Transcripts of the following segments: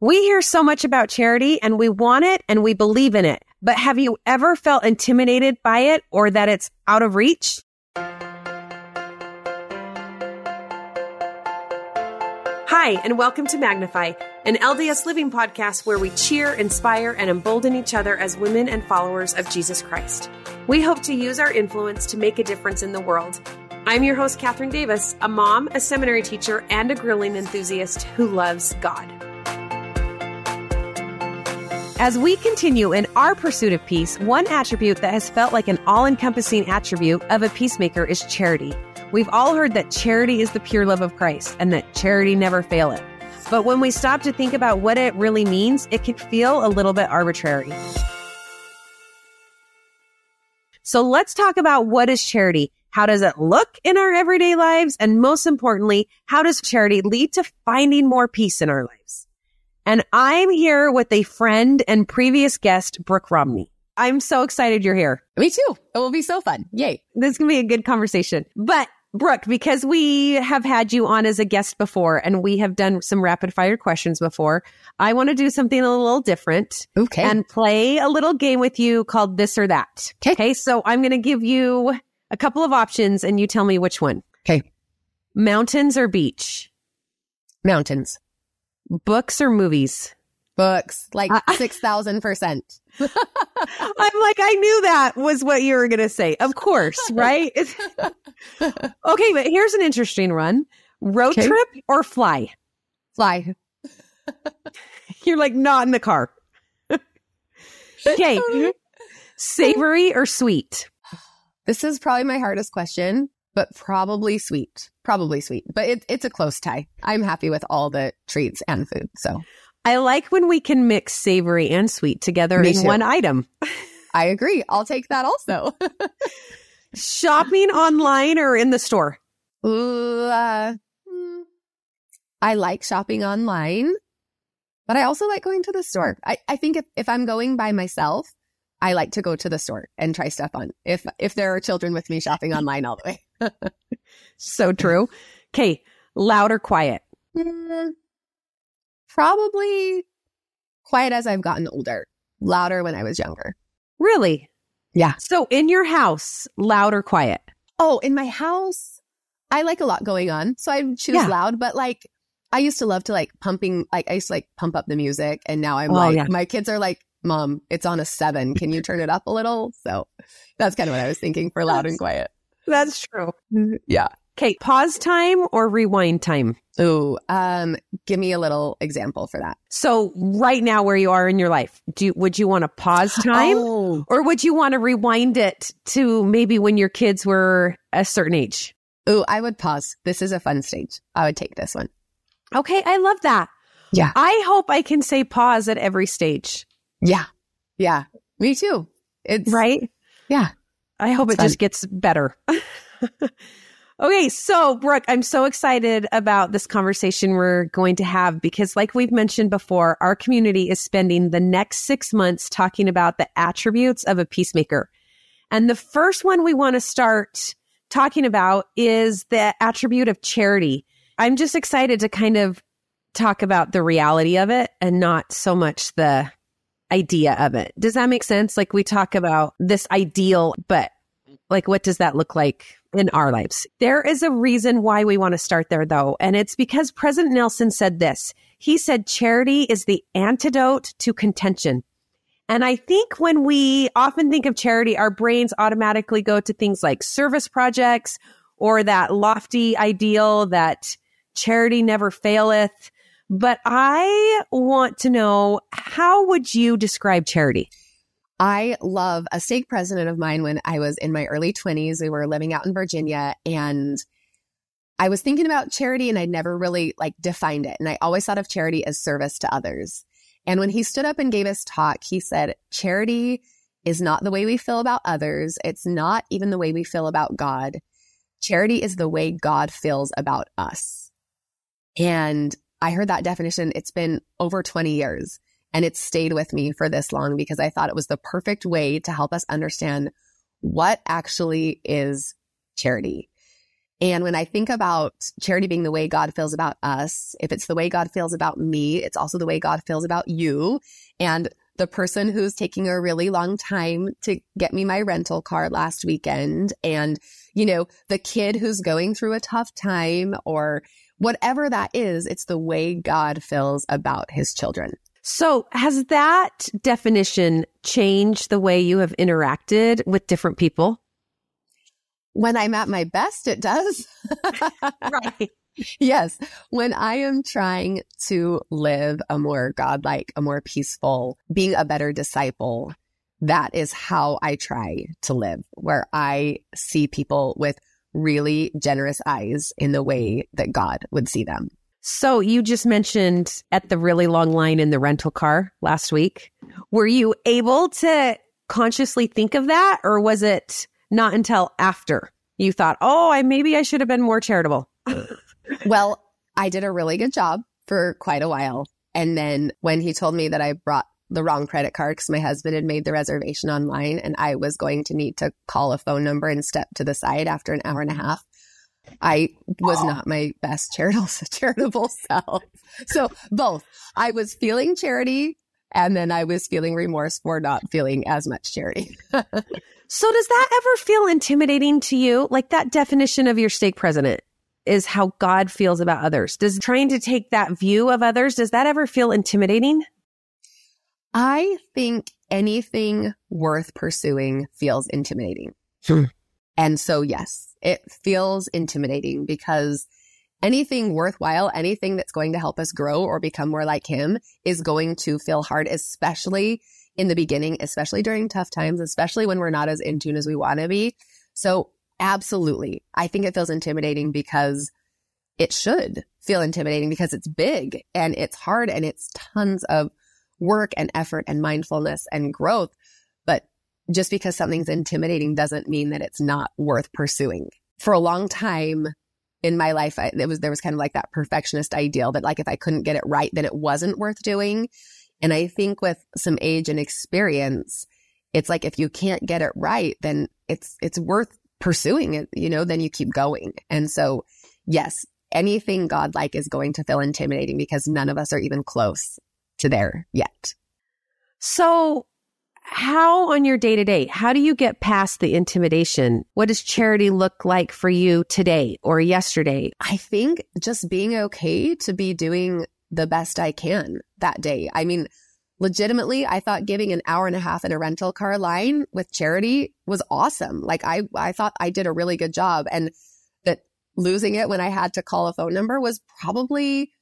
We hear so much about charity and we want it and we believe in it. But have you ever felt intimidated by it or that it's out of reach? Hi, and welcome to Magnify, an LDS living podcast where we cheer, inspire, and embolden each other as women and followers of Jesus Christ. We hope to use our influence to make a difference in the world. I'm your host, Kathryn Davis, a mom, a seminary teacher, and a grilling enthusiast who loves God. As we continue in our pursuit of peace, one attribute that has felt like an all encompassing attribute of a peacemaker is charity. We've all heard that charity is the pure love of Christ and that charity never faileth. But when we stop to think about what it really means, it can feel a little bit arbitrary. So let's talk about what is charity. How does it look in our everyday lives? And most importantly, how does charity lead to finding more peace in our lives? And I'm here with a friend and previous guest, Brooke Romney. I'm so excited you're here. Me too. It will be so fun. Yay. This is going to be a good conversation. But Brooke, because we have had you on as a guest before and we have done some rapid fire questions before, I want to do something a little different. Okay. And play a little game with you called this or that. Okay. Okay. So I'm going to give you a couple of options and you tell me which one. Okay. Mountains or beach? Mountains, Books or movies? books, like Uh, 6,000%. I'm like, I knew that was what you were going to say. Of course, right? okay, but here's an interesting one. Road Okay. trip or fly? Fly. You're like not in the car. okay. Savory or sweet? This is probably my hardest question, but probably sweet. Probably sweet, but it, it's a close tie. I'm happy with all the treats and food. So I like when we can mix savory and sweet together Me in too. one item. I agree. I'll take that also. Shopping online or in the store? Ooh, uh, hmm. I like shopping online, but I also like going to the store. I, I think if, if I'm going by myself, I like to go to the store and try stuff on. If if there are children with me shopping online all the way. So true. Okay. Loud or quiet? Hmm. Probably quiet as I've gotten older, louder when I was younger. Really? Yeah. So in your house, loud or quiet? Oh, in my house, I like a lot going on. So I choose Yeah. loud, but like I used to love to like pumping, like I used to like pump up the music. And now I'm Oh, like, yeah. my kids are like, mom, it's on a seven. Can you turn it up a little? So that's kind of what I was thinking for loud and quiet. That's true. Yeah. Okay. Pause time or rewind time? Ooh, um, give me a little example for that. So right now where you are in your life, do you, would you want to pause time Oh, or would you want to rewind it to maybe when your kids were a certain age? ooh, I would pause. This is a fun stage. I would take this one. Okay. I love that. Yeah. I hope I can say pause at every stage, Yeah. Yeah. Me too. It's right? Yeah. I hope It's it just gets better. okay, so Brooke, I'm so excited about this conversation we're going to have because, like we've mentioned before, our community is spending the next six months talking about the attributes of a peacemaker. And the first one we want to start talking about is the attribute of charity. I'm just excited to kind of talk about the reality of it and not so much the idea of it. Does that make sense? Like we talk about this ideal, but like what does that look like in our lives? There is a reason why we want to start there though. And it's because President Nelson said this. He said charity is the antidote to contention. And I think when we often think of charity, our brains automatically go to things like service projects or that lofty ideal that charity never faileth. But I want to know how would you describe charity? I love a stake president of mine when I was in my early 20s. We were living out in Virginia and I was thinking about charity and I'd never really like defined it. And I always thought of charity as service to others. And when he stood up and gave his talk, he said, charity is not the way we feel about others. It's not even the way we feel about God. Charity is the way God feels about us. And I heard that definition. It's been over 20 years and it's stayed with me for this long because I thought it was the perfect way to help us understand what actually is charity. And when I think about charity being the way God feels about us, if it's the way God feels about me, it's also the way God feels about you. And the person who's taking a really long time to get me my rental car last weekend and, you know, the kid who's going through a tough time or whatever that is, it's the way God feels about his children. So, has that definition changed the way you have interacted with different people? When I'm at my best, it does. right. Yes. When I am trying to live a more godlike, a more peaceful, being a better disciple, that is how I try to live, where I see people with really generous eyes in the way that God would see them. So you just mentioned at the really long line in the rental car last week. Were you able to consciously think of that or was it not until after you thought, "Oh, I maybe I should have been more charitable?" well, I did a really good job for quite a while. And then when he told me that I brought the wrong credit card because my husband had made the reservation online and I was going to need to call a phone number and step to the side after an hour and a half. I was not my best charitable, charitable self. So both I was feeling charity and then I was feeling remorse for not feeling as much charity. so does that ever feel intimidating to you? Like that definition of your stake president is how God feels about others. Does trying to take that view of others, does that ever feel intimidating? I think anything worth pursuing feels intimidating. Hmm. And so, yes, it feels intimidating because anything worthwhile, anything that's going to help us grow or become more like him is going to feel hard, especially in the beginning, especially during tough times, especially when we're not as in tune as we want to be. So Absolutely. I think it feels intimidating because it should feel intimidating because it's big and it's hard and it's tons of work and effort and mindfulness and growth. But just because something's intimidating doesn't mean that it's not worth pursuing. For a long time in my life, I, it was, there was kind of like that perfectionist ideal that like if I couldn't get it right, then it wasn't worth doing. And I think with some age and experience, it's like if you can't get it right, then it's, it's worth pursuing it, you know, then you keep going. And so, yes, anything godlike is going to feel intimidating because none of us are even close to there yet. So, how on your day to day, how do you get past the intimidation? What does charity look like for you today or yesterday? I think just being okay to be doing the best I can that day. I mean, legitimately, I thought giving an hour and a half in a rental car line with charity was awesome. Like I, I thought I did a really good job and that losing it when I had to call a phone number was probably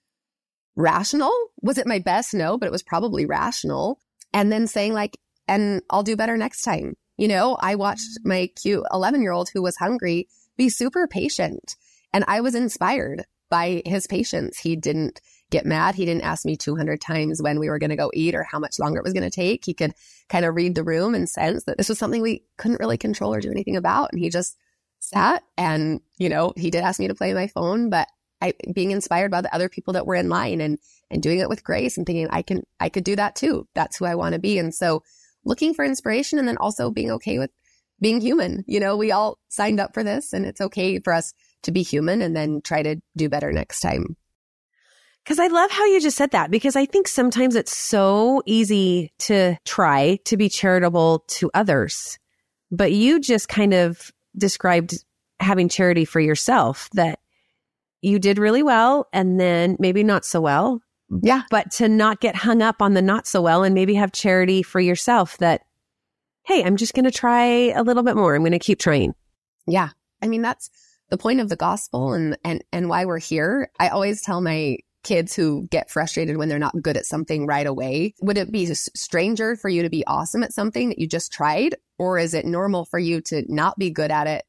rational. Was it my best? No, but it was probably rational. And then saying like, and I'll do better next time. You know, I watched mm. my cute 11 year old who was hungry be super patient and I was inspired by his patience. He didn't get mad. He didn't ask me 200 times when we were going to go eat or how much longer it was going to take. He could kind of read the room and sense that this was something we couldn't really control or do anything about. And he just sat and, you know, he did ask me to play my phone, but I being inspired by the other people that were in line and and doing it with grace and thinking I can I could do that too. That's who I want to be. And so looking for inspiration and then also being okay with being human. You know, we all signed up for this and it's okay for us to be human and then try to do better next time. Cause I love how you just said that because I think sometimes it's so easy to try to be charitable to others, but you just kind of described having charity for yourself that you did really well and then maybe not so well. Yeah. But to not get hung up on the not so well and maybe have charity for yourself that, hey, I'm just going to try a little bit more. I'm going to keep trying. Yeah. I mean, that's the point of the gospel and, and, and why we're here. I always tell my kids who get frustrated when they're not good at something right away. Would it be stranger for you to be awesome at something that you just tried? Or is it normal for you to not be good at it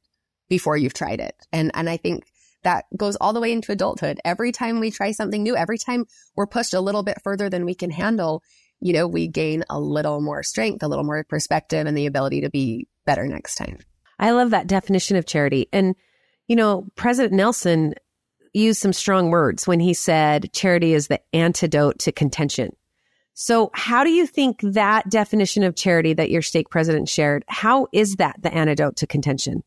before you've tried it? And, and I think that goes all the way into adulthood. Every time we try something new, every time we're pushed a little bit further than we can handle, you know, we gain a little more strength, a little more perspective and the ability to be better next time. I love that definition of charity. And, you know, President Nelson used some strong words when he said charity is the antidote to contention. So how do you think that definition of charity that your stake president shared, how is that the antidote to contention?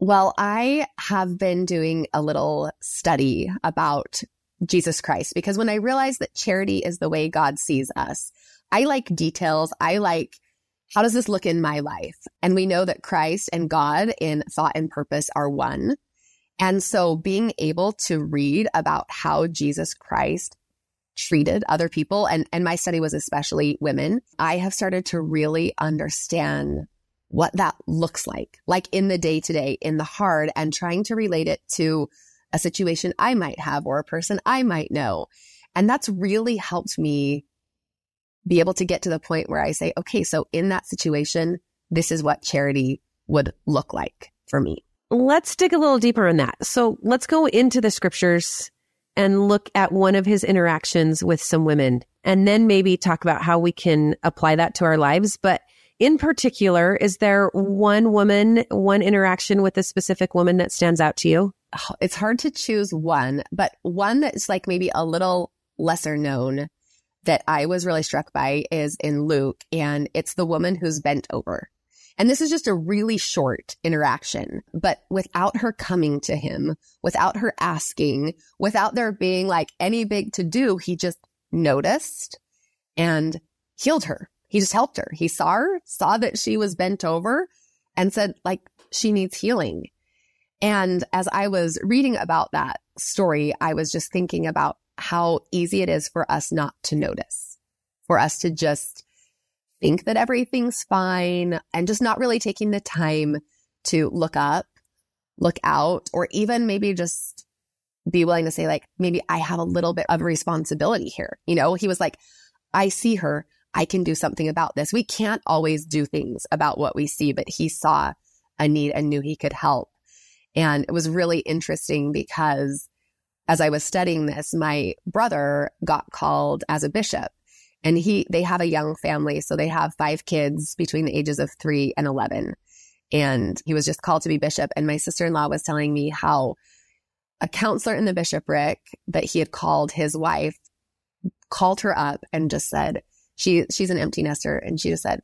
Well, I have been doing a little study about Jesus Christ because when I realized that charity is the way God sees us, I like details. I like how does this look in my life? And we know that Christ and God in thought and purpose are one. And so being able to read about how Jesus Christ treated other people, and, and my study was especially women, I have started to really understand what that looks like, like in the day to day, in the hard, and trying to relate it to a situation I might have or a person I might know. And that's really helped me be able to get to the point where I say, okay, so in that situation, this is what charity would look like for me. Let's dig a little deeper in that. So let's go into the scriptures and look at one of his interactions with some women and then maybe talk about how we can apply that to our lives. But in particular, is there one woman, one interaction with a specific woman that stands out to you? It's hard to choose one, but one that's like maybe a little lesser known that I was really struck by is in Luke, and it's the woman who's bent over. And this is just a really short interaction, but without her coming to him, without her asking, without there being like any big to do, he just noticed and healed her he just helped her. He saw her, saw that she was bent over and said like, she needs healing. And as I was reading about that story, I was just thinking about how easy it is for us not to notice, for us to just think that everything's fine and just not really taking the time to look up, look out, or even maybe just be willing to say, like, maybe I have a little bit of responsibility here. You know, he was like, I see her. I can do something about this. We can't always do things about what we see, but he saw a need and knew he could help. And it was really interesting because as I was studying this, my brother got called as a bishop and he, they have a young family. So they have five kids between the ages of three and 11. And he was just called to be bishop. And my sister in law was telling me how a counselor in the bishopric that he had called his wife called her up and just said, she, she's an empty nester and she just said,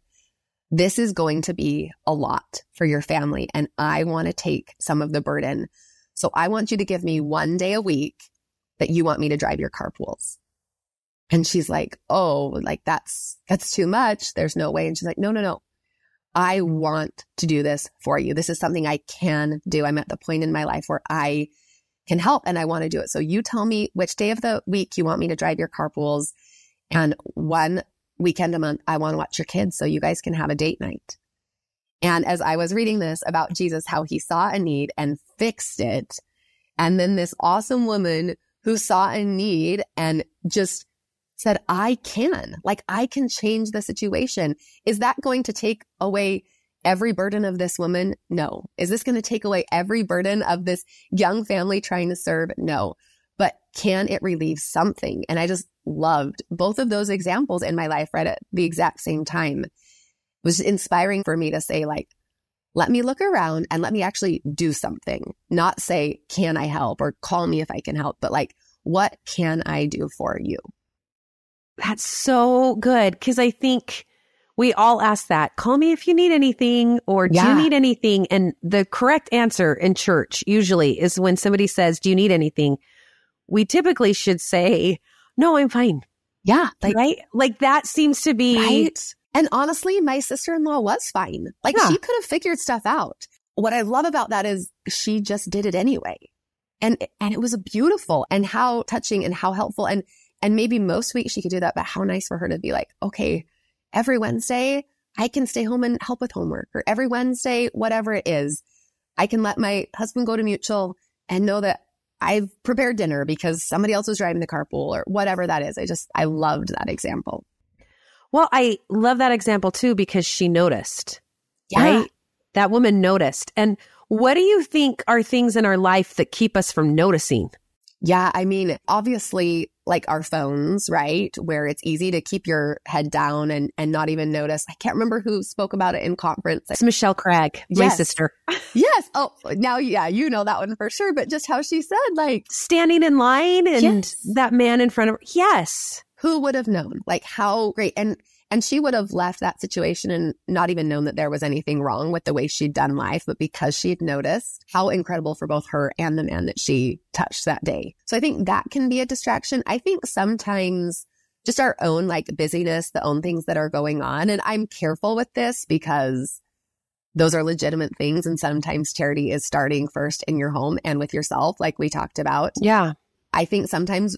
this is going to be a lot for your family and I want to take some of the burden. So I want you to give me one day a week that you want me to drive your carpools. And she's like, Oh, like that's, that's too much. There's no way. And she's like, no, no, no. I want to do this for you. This is something I can do. I'm at the point in my life where I can help and I want to do it. So you tell me which day of the week you want me to drive your carpools and one weekend a month, I want to watch your kids so you guys can have a date night. And as I was reading this about Jesus, how he saw a need and fixed it. And then this awesome woman who saw a need and just said, I can, like, I can change the situation. Is that going to take away every burden of this woman? No. Is this going to take away every burden of this young family trying to serve? No. But can it relieve something? And I just loved both of those examples in my life right at the exact same time. It was inspiring for me to say like, let me look around and let me actually do something, not say, can I help or call me if I can help, but like, what can I do for you? That's so good. Cause I think we all ask that. Call me if you need anything or do yeah. you need anything? And the correct answer in church usually is when somebody says, do you need anything? We typically should say, no, I'm fine. Yeah. Like, right? Like that seems to be. Right. And honestly, my sister in law was fine. Like yeah. she could have figured stuff out. What I love about that is she just did it anyway. And, and it was beautiful and how touching and how helpful. And, and maybe most weeks she could do that, but how nice for her to be like, okay, every Wednesday I can stay home and help with homework or every Wednesday, whatever it is, I can let my husband go to mutual and know that I've prepared dinner because somebody else was driving the carpool or whatever that is. I just, I loved that example. Well, I love that example too because she noticed. Yeah. Right? That woman noticed. And what do you think are things in our life that keep us from noticing? Yeah. I mean, obviously, like our phones, right? Where it's easy to keep your head down and, and not even notice. I can't remember who spoke about it in conference. It's Michelle Craig, my sister. yes. Oh, now, yeah, you know that one for sure. But just how she said, like standing in line and yes. that man in front of her. Yes. who would have known? Like how great. And, and she would have left that situation and not even known that there was anything wrong with the way she'd done life. But because she'd noticed how incredible for both her and the man that she touched that day. So I think that can be a distraction. I think sometimes just our own like busyness, the own things that are going on. And I'm careful with this because those are legitimate things. And sometimes charity is starting first in your home and with yourself, like we talked about. Yeah. I think sometimes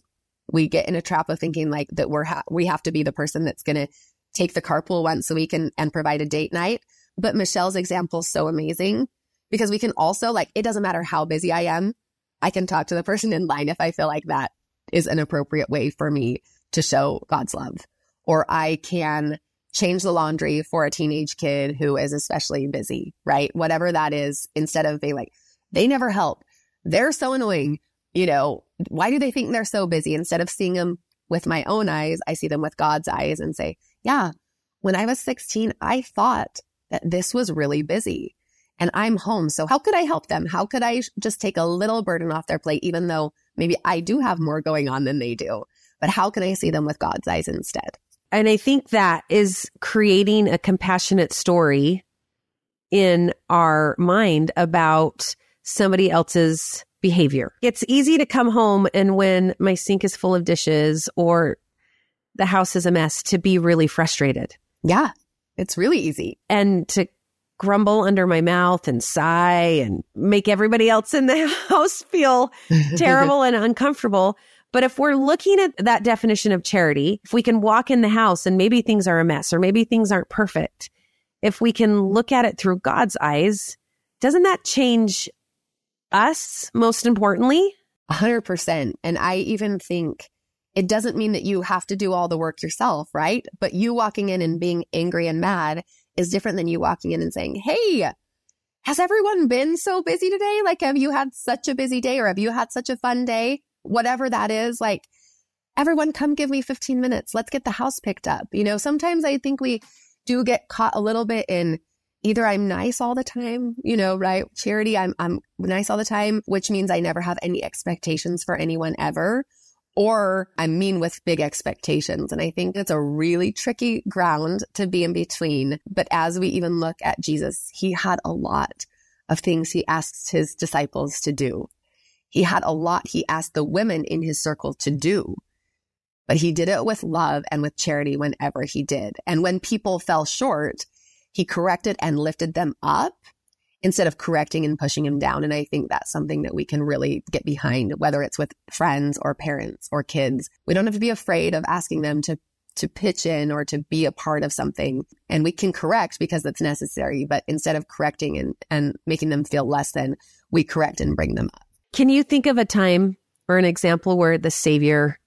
we get in a trap of thinking like that we're, ha- we have to be the person that's going to take the carpool once a week and, and provide a date night. But Michelle's example is so amazing because we can also like, it doesn't matter how busy I am. I can talk to the person in line if I feel like that is an appropriate way for me to show God's love. Or I can change the laundry for a teenage kid who is especially busy, right? Whatever that is, instead of being like, they never help. They're so annoying. You know, why do they think they're so busy? Instead of seeing them with my own eyes, I see them with God's eyes and say, yeah, when I was 16, I thought that this was really busy and I'm home. So how could I help them? How could I just take a little burden off their plate, even though maybe I do have more going on than they do? But how can I see them with God's eyes instead? And I think that is creating a compassionate story in our mind about somebody else's behavior. It's easy to come home and when my sink is full of dishes or the house is a mess to be really frustrated. Yeah, it's really easy. And to grumble under my mouth and sigh and make everybody else in the house feel terrible and uncomfortable. But if we're looking at that definition of charity, if we can walk in the house and maybe things are a mess or maybe things aren't perfect, if we can look at it through God's eyes, doesn't that change us most importantly? A hundred percent. And I even think it doesn't mean that you have to do all the work yourself, right? But you walking in and being angry and mad is different than you walking in and saying, Hey, has everyone been so busy today? Like, have you had such a busy day or have you had such a fun day? whatever that is, like, everyone come give me 15 minutes. Let's get the house picked up. You know, sometimes I think we do get caught a little bit in either I'm nice all the time, you know, right? Charity, I'm, I'm nice all the time, which means I never have any expectations for anyone ever. Or I'm mean with big expectations. And I think it's a really tricky ground to be in between. But as we even look at Jesus, he had a lot of things he asked his disciples to do. He had a lot he asked the women in his circle to do, but he did it with love and with charity whenever he did. And when people fell short, he corrected and lifted them up instead of correcting and pushing them down. And I think that's something that we can really get behind, whether it's with friends or parents or kids. We don't have to be afraid of asking them to to pitch in or to be a part of something and we can correct because it's necessary but instead of correcting and, and making them feel less than we correct and bring them up can you think of a time or an example where the Savior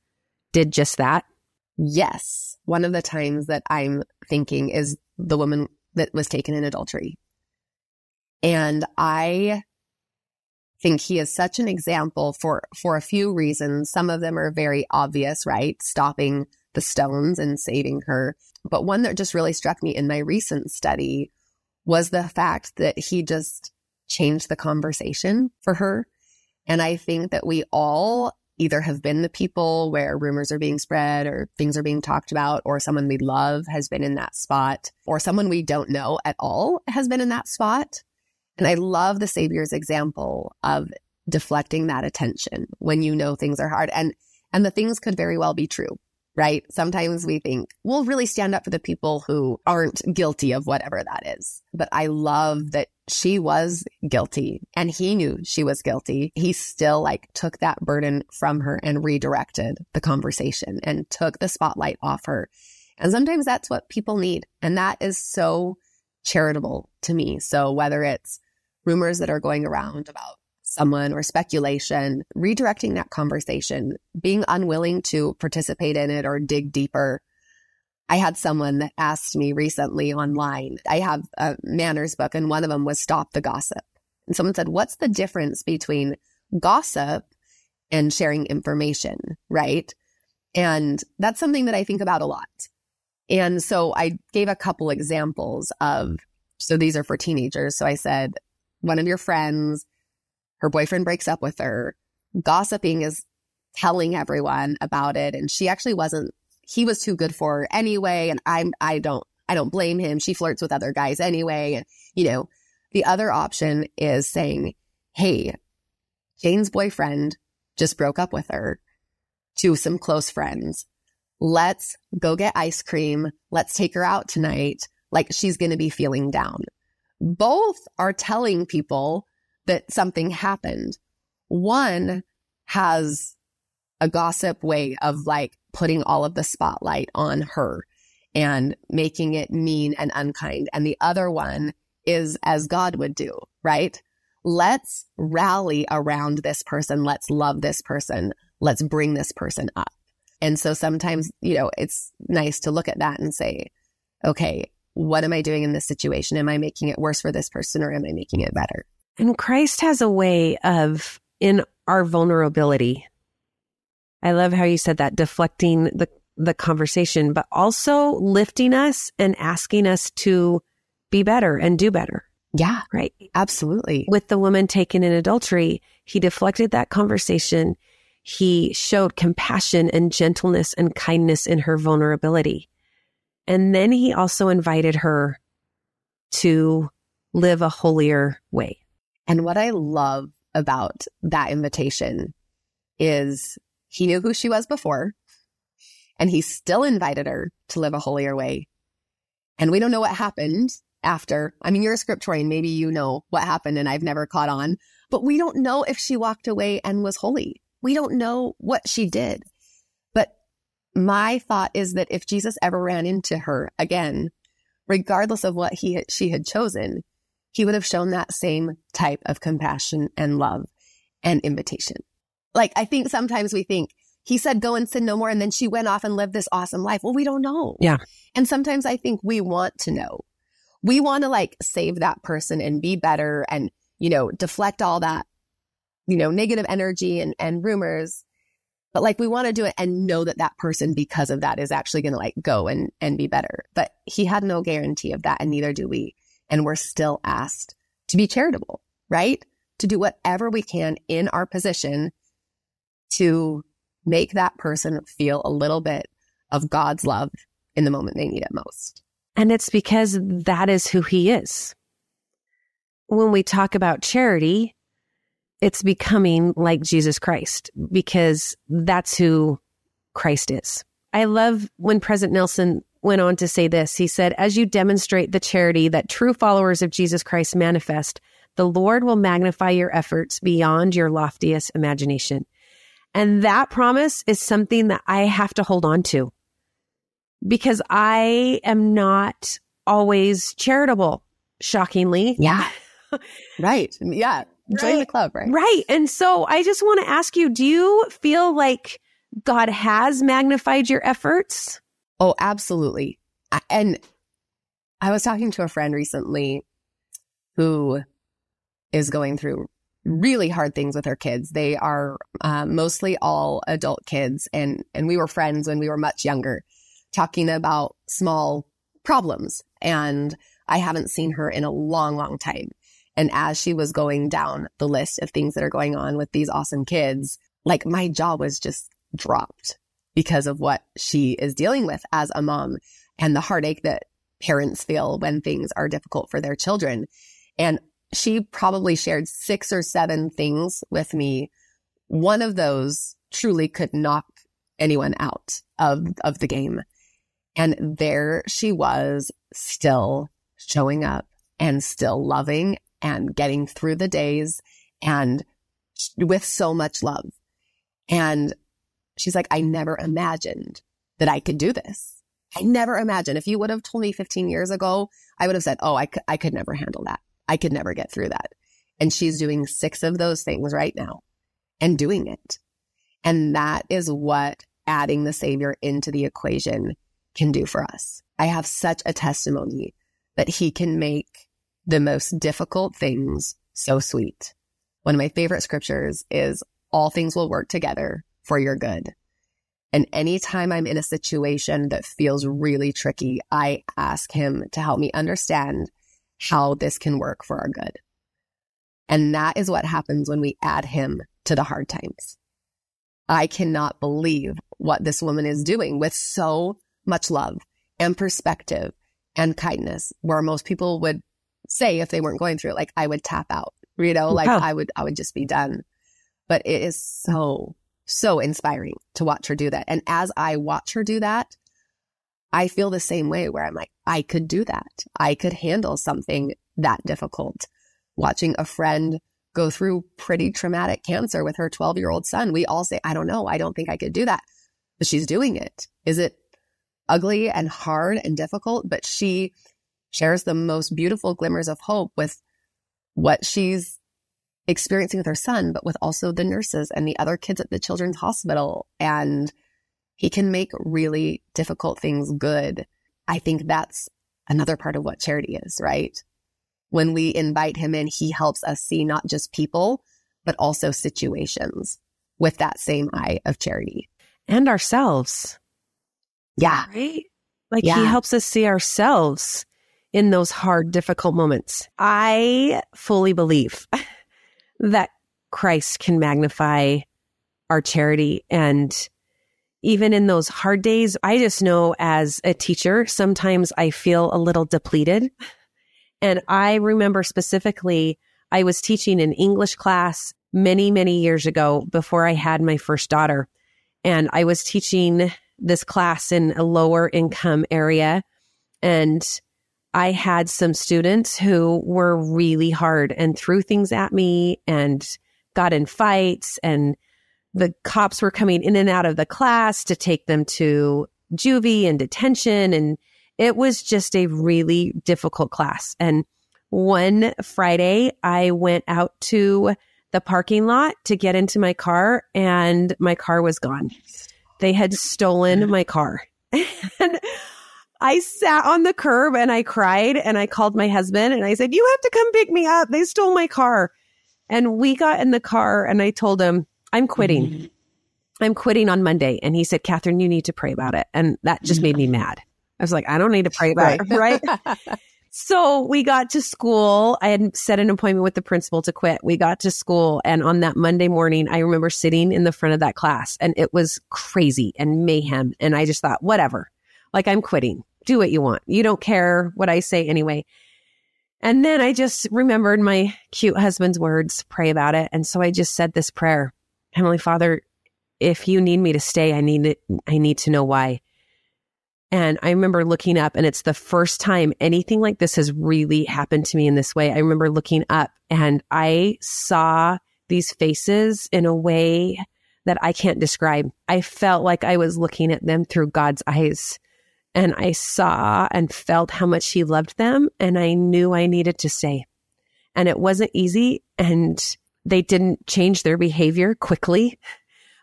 did just that? Yes. One of the times that I'm thinking is the woman that was taken in adultery. And I think he is such an example for, for a few reasons. Some of them are very obvious, right? Stopping the stones and saving her. But one that just really struck me in my recent study was the fact that he just changed the conversation for her. And I think that we all either have been the people where rumors are being spread or things are being talked about, or someone we love has been in that spot, or someone we don't know at all has been in that spot. And I love the Savior's example of deflecting that attention when you know things are hard. And and the things could very well be true right? Sometimes we think we'll really stand up for the people who aren't guilty of whatever that is. But I love that she was guilty and he knew she was guilty. He still like took that burden from her and redirected the conversation and took the spotlight off her. And sometimes that's what people need. And that is so charitable to me. So whether it's rumors that are going around about someone or speculation, redirecting that conversation, being unwilling to participate in it or dig deeper. I had someone that asked me recently online. I have a manners book and one of them was stop the gossip. And someone said, what's the difference between gossip and sharing information? Right. And that's something that I think about a lot. And so I gave a couple examples of, so these are for teenagers. So I said, one of your friends her boyfriend breaks up with her. Gossiping is telling everyone about it. And she actually wasn't he was too good for her anyway. And I'm, I don't, I don't blame him. She flirts with other guys anyway. And, you know, the other option is saying, Hey, Jane's boyfriend just broke up with her to some close friends. Let's go get ice cream. Let's take her out tonight. Like she's going to be feeling down. Both are telling people that something happened. One has a gossip way of like putting all of the spotlight on her and making it mean and unkind. And the other one is as God would do, right? Let's rally around this person. Let's love this person. Let's bring this person up. And so sometimes, you know, it's nice to look at that and say, okay, what am I doing in this situation? Am I making it worse for this person or am I making it better? And Christ has a way of, in our vulnerability, I love how you said that, deflecting the, the conversation, but also lifting us and asking us to be better and do better. Yeah. Right. Absolutely. With the woman taken in adultery, he deflected that conversation. He showed compassion and gentleness and kindness in her vulnerability. And then he also invited her to live a holier way. And what I love about that invitation is he knew who she was before and he still invited her to live a holier way. And we don't know what happened after. I mean, you're a scriptorian. Maybe you know what happened and I've never caught on, but we don't know if she walked away and was holy. We don't know what she did. My thought is that if Jesus ever ran into her again, regardless of what he she had chosen, he would have shown that same type of compassion and love and invitation. Like I think sometimes we think he said go and sin no more and then she went off and lived this awesome life. Well, we don't know. Yeah. And sometimes I think we want to know. We want to like save that person and be better and, you know, deflect all that, you know, negative energy and, and rumors. But like we want to do it and know that that person because of that is actually going to like go and, and be better. But he had no guarantee of that and neither do we. And we're still asked to be charitable, right? To do whatever we can in our position to make that person feel a little bit of God's love in the moment they need it most. And it's because that is who he is. When we talk about charity, it's becoming like Jesus Christ because that's who Christ is. I love when President Nelson went on to say this. He said, As you demonstrate the charity that true followers of Jesus Christ manifest, the Lord will magnify your efforts beyond your loftiest imagination. And that promise is something that I have to hold on to because I am not always charitable, shockingly. Yeah. right. Yeah. Join right. the club, right? Right. And so I just want to ask you, do you feel like God has magnified your efforts? Oh, absolutely. And I was talking to a friend recently who is going through really hard things with her kids. They are um, mostly all adult kids, and and we were friends when we were much younger talking about small problems. And I haven't seen her in a long, long time. And as she was going down the list of things that are going on with these awesome kids, like my jaw was just dropped because of what she is dealing with as a mom and the heartache that parents feel when things are difficult for their children. And she probably shared six or seven things with me. One of those truly could knock anyone out of, of the game. And there she was still showing up and still loving and getting through the days and with so much love. And she's like, I never imagined that I could do this. I never imagined. If you would have told me 15 years ago, I would have said, Oh, I could, I could never handle that. I could never get through that. And she's doing six of those things right now and doing it. And that is what adding the savior into the equation can do for us. I have such a testimony that he can make the most difficult things so sweet. One of my favorite scriptures is all things will work together for your good. And anytime I'm in a situation that feels really tricky, I ask him to help me understand how this can work for our good. And that is what happens when we add him to the hard times. I cannot believe what this woman is doing with so much love and perspective and kindness, where most people would say if they weren't going through it, like I would tap out, you know, like I would, I would just be done. But it is so, so inspiring to watch her do that. And as I watch her do that, I feel the same way where I'm like, I could do that. I could handle something that difficult. Watching a friend go through pretty traumatic cancer with her 12 year old son. We all say, I don't know. I don't think I could do that. But she's doing it. Is it ugly and hard and difficult? But she shares the most beautiful glimmers of hope with what she's experiencing with her son, but with also the nurses and the other kids at the children's hospital. And he can make really difficult things good. I think that's another part of what charity is, right? When we invite him in, he helps us see not just people, but also situations with that same eye of charity. And ourselves. Yeah. Right? Like yeah. he helps us see ourselves in those hard, difficult moments. I fully believe that Christ can magnify our charity and even in those hard days, I just know as a teacher, sometimes I feel a little depleted. And I remember specifically, I was teaching an English class many, many years ago before I had my first daughter. And I was teaching this class in a lower income area. And I had some students who were really hard and threw things at me and got in fights and the cops were coming in and out of the class to take them to juvie and detention. And it was just a really difficult class. And one Friday, I went out to the parking lot to get into my car and my car was gone. They had stolen my car. and I sat on the curb and I cried and I called my husband and I said, You have to come pick me up. They stole my car. And we got in the car and I told him, I'm quitting. I'm quitting on Monday. And he said, Kathryn, you need to pray about it. And that just made me mad. I was like, I don't need to pray about right. it. Right. so we got to school. I had set an appointment with the principal to quit. We got to school. And on that Monday morning, I remember sitting in the front of that class and it was crazy and mayhem. And I just thought, whatever, like I'm quitting. Do what you want. You don't care what I say anyway. And then I just remembered my cute husband's words, pray about it. And so I just said this prayer. Heavenly Father, if you need me to stay, I need it, I need to know why. And I remember looking up and it's the first time anything like this has really happened to me in this way. I remember looking up and I saw these faces in a way that I can't describe. I felt like I was looking at them through God's eyes and I saw and felt how much he loved them and I knew I needed to stay. And it wasn't easy and they didn't change their behavior quickly,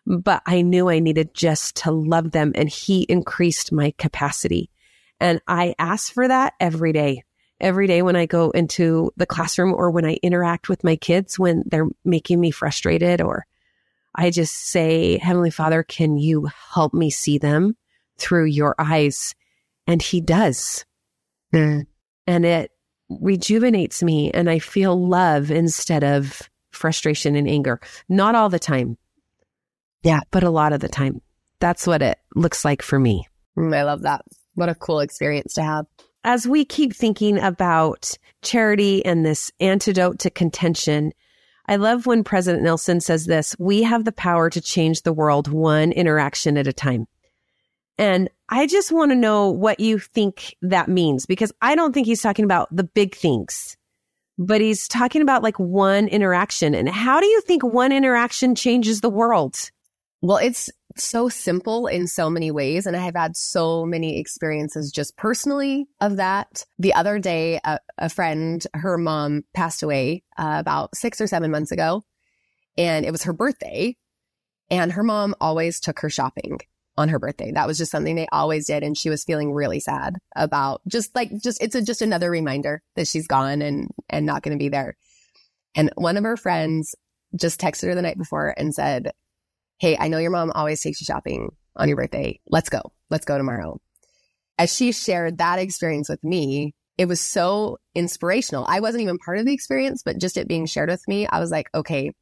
but I knew I needed just to love them and he increased my capacity. And I ask for that every day. Every day when I go into the classroom or when I interact with my kids when they're making me frustrated or I just say, Heavenly Father, can you help me see them through your eyes? And he does. Mm. And it rejuvenates me and I feel love instead of frustration and anger. Not all the time. Yeah. But a lot of the time. That's what it looks like for me. Mm, I love that. What a cool experience to have. As we keep thinking about charity and this antidote to contention, I love when President Nelson says this we have the power to change the world one interaction at a time. And I just want to know what you think that means because I don't think he's talking about the big things but he's talking about like one interaction. And how do you think one interaction changes the world? Well, it's so simple in so many ways. And I have had so many experiences just personally of that. The other day, a, a friend, her mom passed away uh, about six or seven months ago, and it was her birthday. And her mom always took her shopping on her birthday. That was just something they always did. And she was feeling really sad about just like, just, it's a, just another reminder that she's gone and, and not going to be there. And one of her friends just texted her the night before and said, Hey, I know your mom always takes you shopping on your birthday. Let's go. Let's go tomorrow. As she shared that experience with me, it was so inspirational. I wasn't even part of the experience, but just it being shared with me, I was like, okay,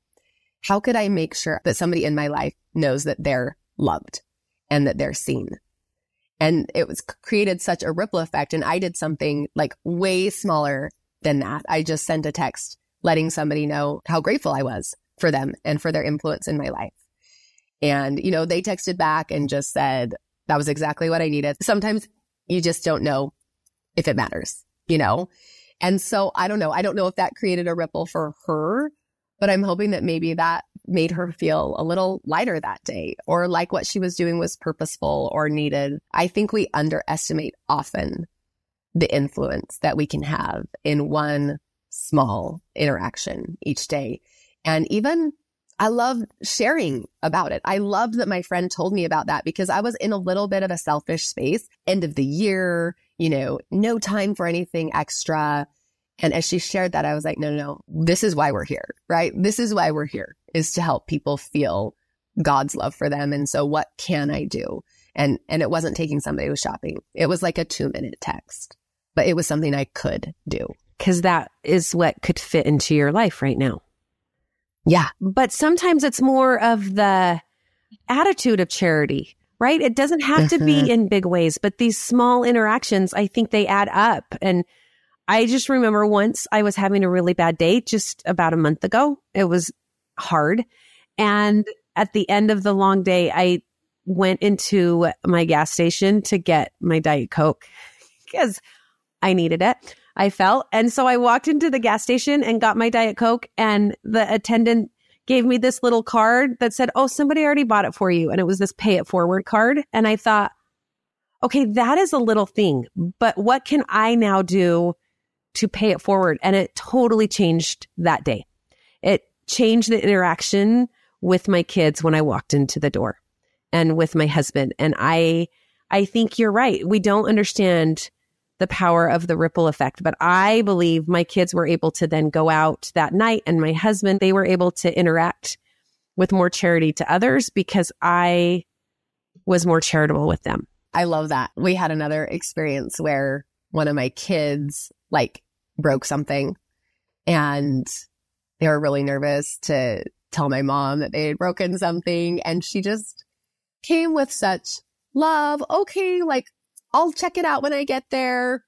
how could I make sure that somebody in my life knows that they're loved and that they're seen? And it was created such a ripple effect. And I did something like way smaller than that. I just sent a text letting somebody know how grateful I was for them and for their influence in my life. And, you know, they texted back and just said, that was exactly what I needed. Sometimes you just don't know if it matters, you know? And so I don't know. I don't know if that created a ripple for her, but I'm hoping that maybe that made her feel a little lighter that day or like what she was doing was purposeful or needed. I think we underestimate often the influence that we can have in one small interaction each day. And even I love sharing about it. I loved that my friend told me about that because I was in a little bit of a selfish space, end of the year, you know, no time for anything extra. And as she shared that, I was like, no, no, no, this is why we're here, right? This is why we're here is to help people feel God's love for them. And so what can I do? And, and it wasn't taking somebody who was shopping. It was like a two minute text, but it was something I could do. Cause that is what could fit into your life right now. Yeah. But sometimes it's more of the attitude of charity, right? It doesn't have to be Mm-hmm. in big ways, but these small interactions, I think they add up. And I just remember once I was having a really bad day just about a month ago. It was hard. And at the end of the long day, I went into my gas station to get my Diet Coke because I needed it. I felt. And so I walked into the gas station and got my Diet Coke and the attendant gave me this little card that said, Oh, somebody already bought it for you. And it was this pay it forward card. And I thought, okay, that is a little thing, but what can I now do to pay it forward? And it totally changed that day. It changed the interaction with my kids when I walked into the door and with my husband. And I, I think you're right. We don't understand the power of the ripple effect. But I believe my kids were able to then go out that night and my husband, they were able to interact with more charity to others because I was more charitable with them. I love that. We had another experience where one of my kids like broke something and they were really nervous to tell my mom that they had broken something. And she just came with such love. Okay, like I'll check it out when I get there.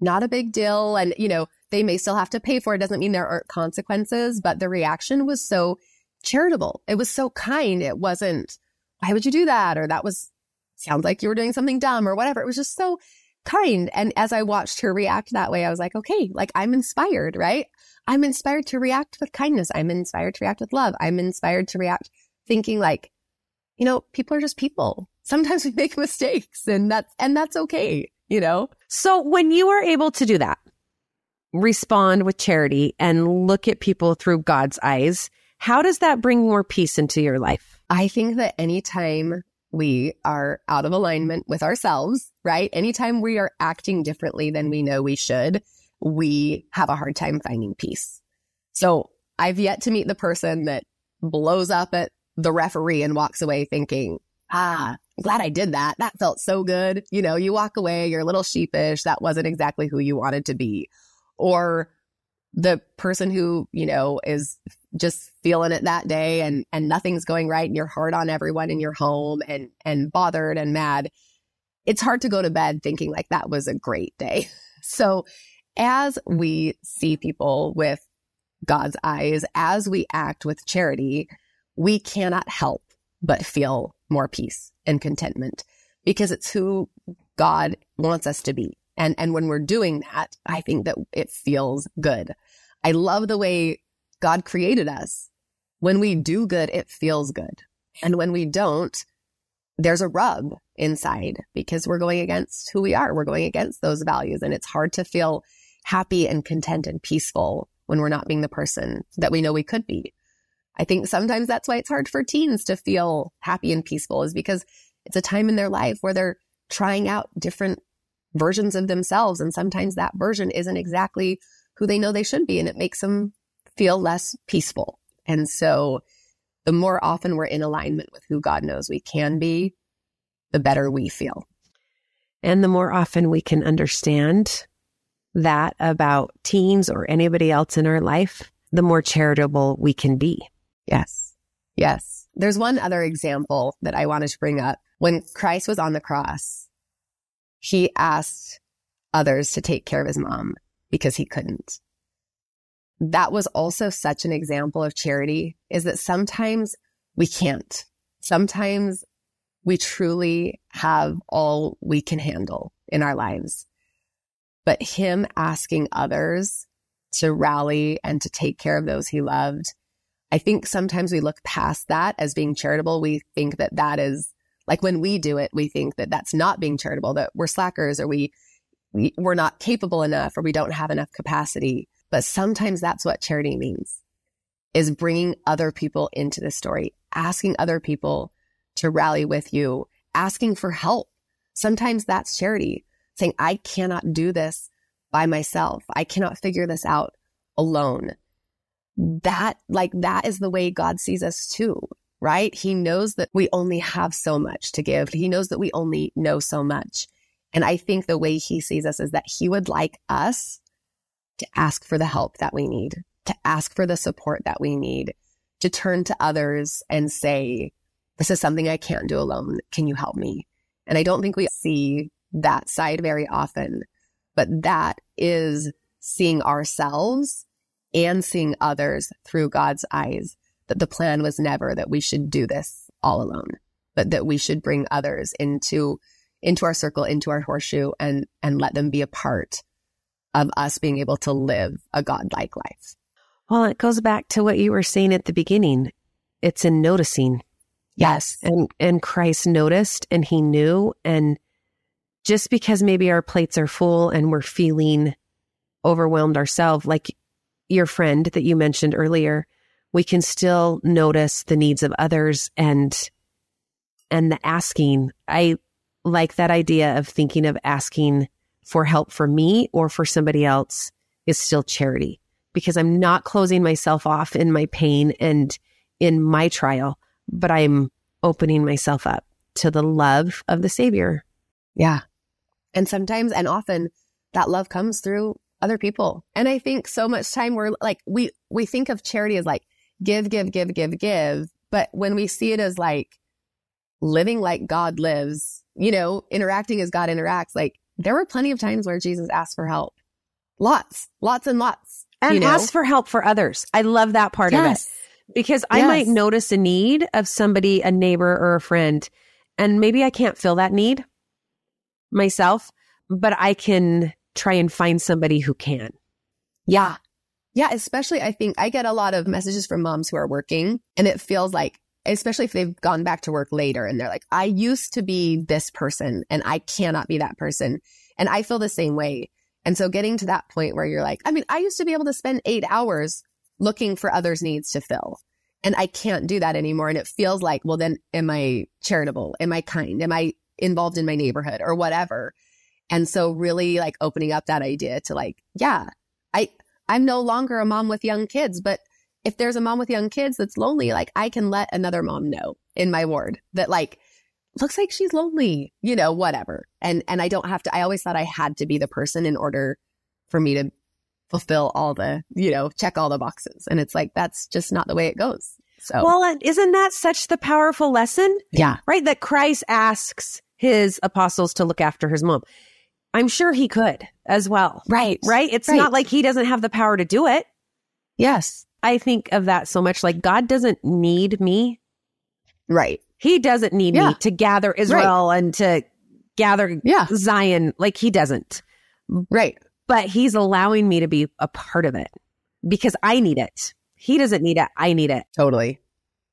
Not a big deal. And, you know, they may still have to pay for it. Doesn't mean there aren't consequences, but the reaction was so charitable. It was so kind. It wasn't, why would you do that? Or that was, sounds like you were doing something dumb or whatever. It was just so kind. And as I watched her react that way, I was like, okay, like I'm inspired, right? I'm inspired to react with kindness. I'm inspired to react with love. I'm inspired to react thinking like, you know, people are just people. Sometimes we make mistakes and that's, and that's okay, you know? So when you are able to do that, respond with charity and look at people through God's eyes, how does that bring more peace into your life? I think that anytime we are out of alignment with ourselves, right? Anytime we are acting differently than we know we should, we have a hard time finding peace. So I've yet to meet the person that blows up at the referee and walks away thinking, ah, I'm glad I did that. That felt so good. You know, you walk away, you're a little sheepish. That wasn't exactly who you wanted to be. Or the person who, you know, is just feeling it that day and and nothing's going right and you're hard on everyone in your home and and bothered and mad. It's hard to go to bed thinking like that was a great day. So as we see people with God's eyes, as we act with charity, we cannot help but feel more peace and contentment because it's who God wants us to be. And, and when we're doing that, I think that it feels good. I love the way God created us. When we do good, it feels good. And when we don't, there's a rub inside because we're going against who we are. We're going against those values. And it's hard to feel happy and content and peaceful when we're not being the person that we know we could be. I think sometimes that's why it's hard for teens to feel happy and peaceful is because it's a time in their life where they're trying out different versions of themselves. And sometimes that version isn't exactly who they know they should be. And it makes them feel less peaceful. And so the more often we're in alignment with who God knows we can be, the better we feel. And the more often we can understand that about teens or anybody else in our life, the more charitable we can be. Yes. Yes. There's one other example that I wanted to bring up. When Christ was on the cross, he asked others to take care of his mom because he couldn't. That was also such an example of charity is that sometimes we can't. Sometimes we truly have all we can handle in our lives. But him asking others to rally and to take care of those he loved, I think sometimes we look past that as being charitable. We think that that is like when we do it, we think that that's not being charitable, that we're slackers or we, we we're not capable enough or we don't have enough capacity. But sometimes that's what charity means is bringing other people into the story, asking other people to rally with you, asking for help. Sometimes that's charity saying, I cannot do this by myself. I cannot figure this out alone. That, like, that is the way God sees us too, right? He knows that we only have so much to give. He knows that we only know so much. And I think the way he sees us is that he would like us to ask for the help that we need, to ask for the support that we need, to turn to others and say, this is something I can't do alone. Can you help me? And I don't think we see that side very often, but that is seeing ourselves and seeing others through God's eyes. That the plan was never that we should do this all alone, but that we should bring others into into our circle, into our horseshoe and and let them be a part of us being able to live a godlike life. Well, it goes back to what you were saying at the beginning. It's in noticing. Yes. And and Christ noticed and he knew and just because maybe our plates are full and we're feeling overwhelmed ourselves like your friend that you mentioned earlier, we can still notice the needs of others and and the asking. I like that idea of thinking of asking for help for me or for somebody else is still charity because I'm not closing myself off in my pain and in my trial, but I'm opening myself up to the love of the Savior. Yeah. And sometimes and often that love comes through other people. And I think so much time we're like, we, we think of charity as like give, give, give, give, give. But when we see it as like living like God lives, you know, interacting as God interacts, like there were plenty of times where Jesus asked for help. Lots, lots and lots. And you know? ask for help for others. I love that part yes. of it because I Yes. might notice a need of somebody, a neighbor or a friend, and maybe I can't fill that need myself, but I can try and find somebody who can. Yeah. Yeah. Especially, I think I get a lot of messages from moms who are working and it feels like, especially if they've gone back to work later and they're like, I used to be this person and I cannot be that person. And I feel the same way. And so getting to that point where you're like, I mean, I used to be able to spend eight hours looking for others' needs to fill. And I can't do that anymore. And it feels like, well, then am I charitable? Am I kind? Am I involved in my neighborhood or whatever? And so really like opening up that idea to like, yeah, I, I'm no longer a mom with young kids, but if there's a mom with young kids that's lonely, like I can let another mom know in my ward that like looks like she's lonely, you know, whatever. And and I don't have to I always thought I had to be the person in order for me to fulfill all the, you know, check all the boxes. And it's like that's just not the way it goes. So Well, isn't that such the powerful lesson? yeah. right? That Christ asks his apostles to look after his mom. I'm sure he could as well, Right. right? It's Right. not like he doesn't have the power to do it. Yes. I think of that so much like God doesn't need me. Right. He doesn't need Yeah. me to gather Israel and to gather Yeah. Zion. Like he doesn't, Right. but he's allowing me to be a part of it because I need it. He doesn't need it. I need it. Totally.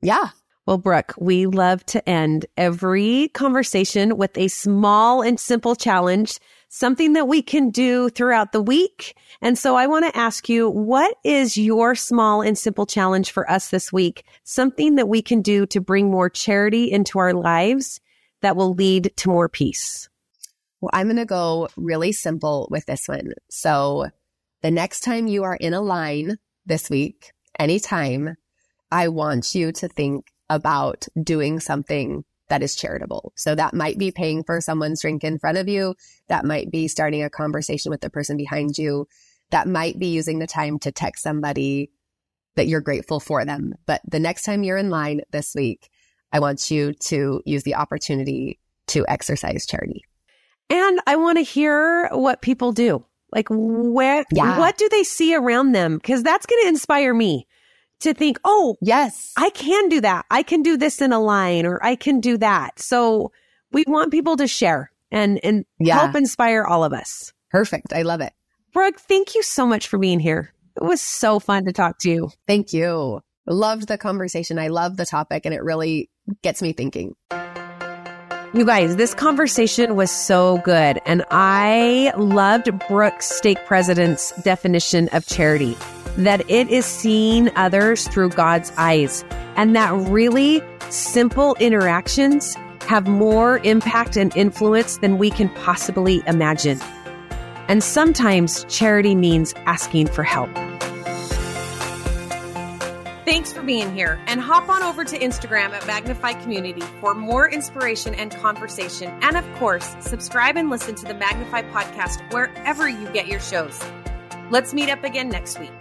Yeah. Well, Brooke, we love to end every conversation with a small and simple challenge, something that we can do throughout the week. And so I want to ask you, what is your small and simple challenge for us this week? Something that we can do to bring more charity into our lives that will lead to more peace. Well, I'm going to go really simple with this one. So the next time you are in a line this week, anytime, I want you to think about doing something that is charitable. So that might be paying for someone's drink in front of you. That might be starting a conversation with the person behind you. That might be using the time to text somebody that you're grateful for them. But the next time you're in line this week, I want you to use the opportunity to exercise charity. And I want to hear what people do. Like where Yeah. what do they see around them? Because that's going to inspire me to think, oh, Yes. I can do that. I can do this in a line or I can do that. So we want people to share and and Yeah. help inspire all of us. Perfect. I love it. Brooke, thank you so much for being here. It was so fun to talk to you. Thank you. Loved the conversation. I love the topic and it really gets me thinking. You guys, this conversation was so good. And I loved Brooke's stake president's definition of charity that it is seeing others through God's eyes, and that really simple interactions have more impact and influence than we can possibly imagine. And sometimes charity means asking for help. Thanks for being here and hop on over to Instagram at Magnify Community for more inspiration and conversation. And of course, subscribe and listen to the Magnify podcast wherever you get your shows. Let's meet up again next week.